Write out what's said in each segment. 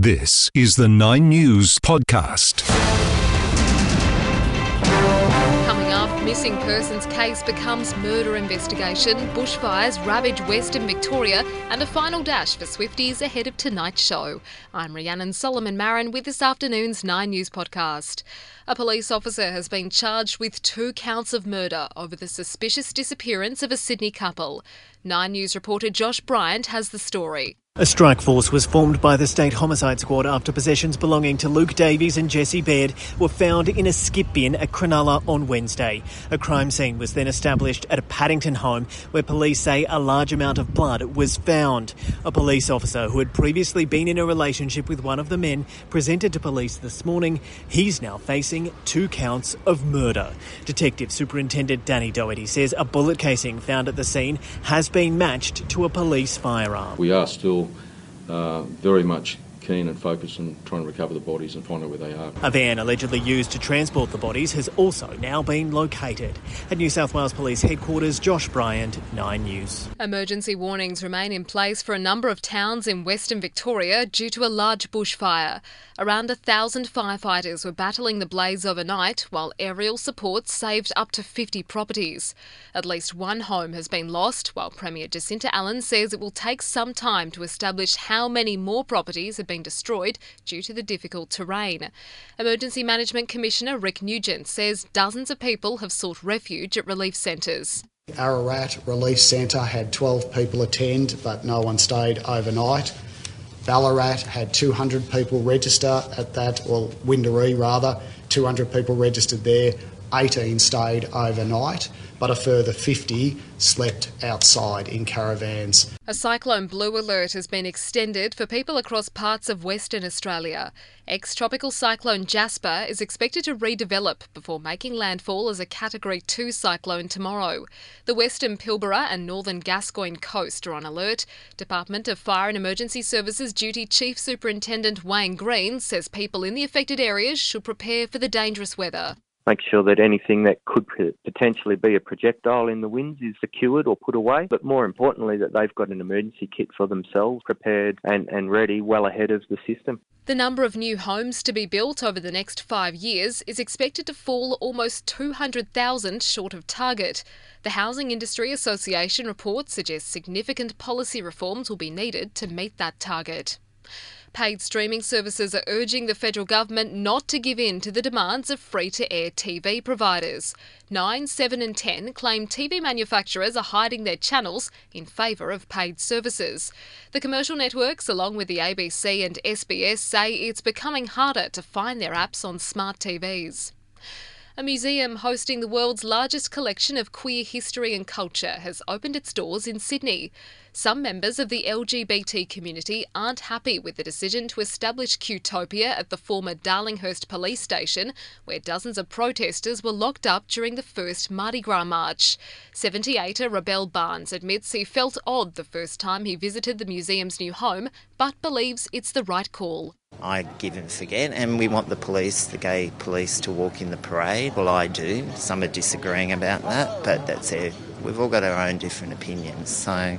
This is the Nine News Podcast. Coming up, missing persons case becomes murder investigation, bushfires ravage Western Victoria, and a final dash for Swifties ahead of tonight's show. I'm Rhiannon Solomon Marin with this afternoon's Nine News Podcast. A police officer has been charged with two counts of murder over the suspicious disappearance of a Sydney couple. Nine News reporter Josh Bryant has the story. A strike force was formed by the State Homicide Squad after possessions belonging to Luke Davies and Jesse Baird were found in a skip bin at Cronulla on Wednesday. A crime scene was then established at a Paddington home where police say a large amount of blood was found. A police officer who had previously been in a relationship with one of the men presented to police this morning. He's now facing two counts of murder. Detective Superintendent Danny Doherty says a bullet casing found at the scene has been matched to a police firearm. We are still Uh, very much keen and focused on trying to recover the bodies and find out where they are. A van allegedly used to transport the bodies has also now been located. At New South Wales Police Headquarters, Josh Bryant, 9 News. Emergency warnings remain in place for a number of towns in Western Victoria due to a large bushfire. Around a thousand firefighters were battling the blaze overnight, while aerial support saved up to 50 properties. At least one home has been lost, while Premier Jacinta Allan says it will take some time to establish how many more properties have been destroyed due to the difficult terrain. Emergency Management Commissioner Rick Nugent says dozens of people have sought refuge at relief centres. Ararat Relief Centre had 12 people attend, but no one stayed overnight. Ballarat had 200 people register at that, or Wendouree rather, 200 people registered there, 18 stayed overnight, but a further 50 slept outside in caravans. A cyclone blue alert has been extended for people across parts of Western Australia. Ex tropical cyclone Jasper is expected to redevelop before making landfall as a Category 2 cyclone tomorrow. The Western Pilbara and Northern Gascoyne coast are on alert. Department of Fire and Emergency Services Duty Chief Superintendent Wayne Green says people in the affected areas should prepare for the dangerous weather make sure that anything that could potentially be a projectile in the winds is secured or put away, but more importantly, that they've got an emergency kit for themselves prepared and, and ready well ahead of the system. The number of new homes to be built over the next five years is expected to fall almost 200,000 short of target. The Housing Industry Association report suggests significant policy reforms will be needed to meet that target. Paid streaming services are urging the federal government not to give in to the demands of free to air TV providers. 9, 7, and 10 claim TV manufacturers are hiding their channels in favour of paid services. The commercial networks, along with the ABC and SBS, say it's becoming harder to find their apps on smart TVs. A museum hosting the world's largest collection of queer history and culture has opened its doors in Sydney. Some members of the LGBT community aren't happy with the decision to establish Qtopia at the former Darlinghurst police station, where dozens of protesters were locked up during the first Mardi Gras march. 78er Rebel Barnes admits he felt odd the first time he visited the museum's new home, but believes it's the right call. I give and forget, and we want the police, the gay police, to walk in the parade. Well, I do. Some are disagreeing about that, but that's it. We've all got our own different opinions. So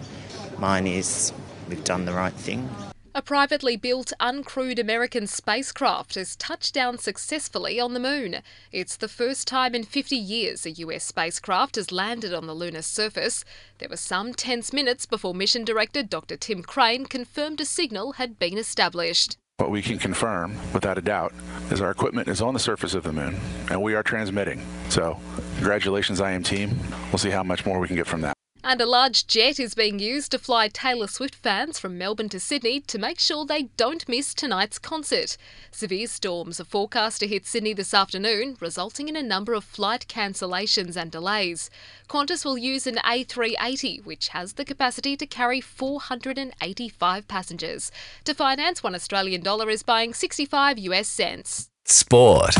mine is we've done the right thing. A privately built, uncrewed American spacecraft has touched down successfully on the moon. It's the first time in 50 years a US spacecraft has landed on the lunar surface. There were some tense minutes before mission director Dr. Tim Crain confirmed a signal had been established. What we can confirm, without a doubt, is our equipment is on the surface of the moon and we are transmitting. So, congratulations, IM team. We'll see how much more we can get from that. And a large jet is being used to fly Taylor Swift fans from Melbourne to Sydney to make sure they don't miss tonight's concert. Severe storms are forecast to hit Sydney this afternoon, resulting in a number of flight cancellations and delays. Qantas will use an A380, which has the capacity to carry 485 passengers. To finance, one Australian dollar is buying 65 US cents. Sport.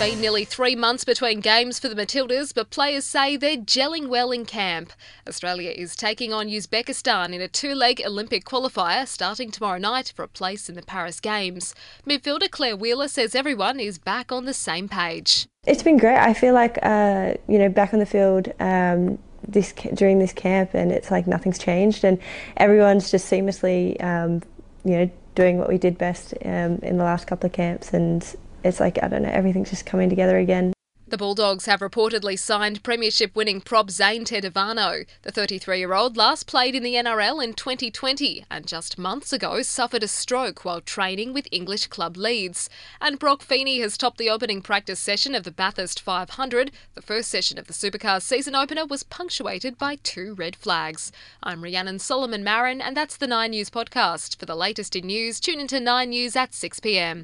Been nearly three months between games for the Matildas, but players say they're gelling well in camp. Australia is taking on Uzbekistan in a two leg Olympic qualifier starting tomorrow night for a place in the Paris Games. Midfielder Clare Wheeler says everyone is back on the same page. It's been great. I feel like, uh, you know, back on the field. Um, this during this camp, and it's like nothing's changed, and everyone's just seamlessly, um, you know, doing what we did best um, in the last couple of camps, and it's like I don't know, everything's just coming together again. The Bulldogs have reportedly signed Premiership winning prop Zane Tetevano. The 33 year old last played in the NRL in 2020 and just months ago suffered a stroke while training with English club Leeds. And Brock Feeney has topped the opening practice session of the Bathurst 500. The first session of the Supercars season opener was punctuated by two red flags. I'm Rhiannon Solomon Marin, and that's the 9 News podcast. For the latest in news, tune into 9 News at 6 pm.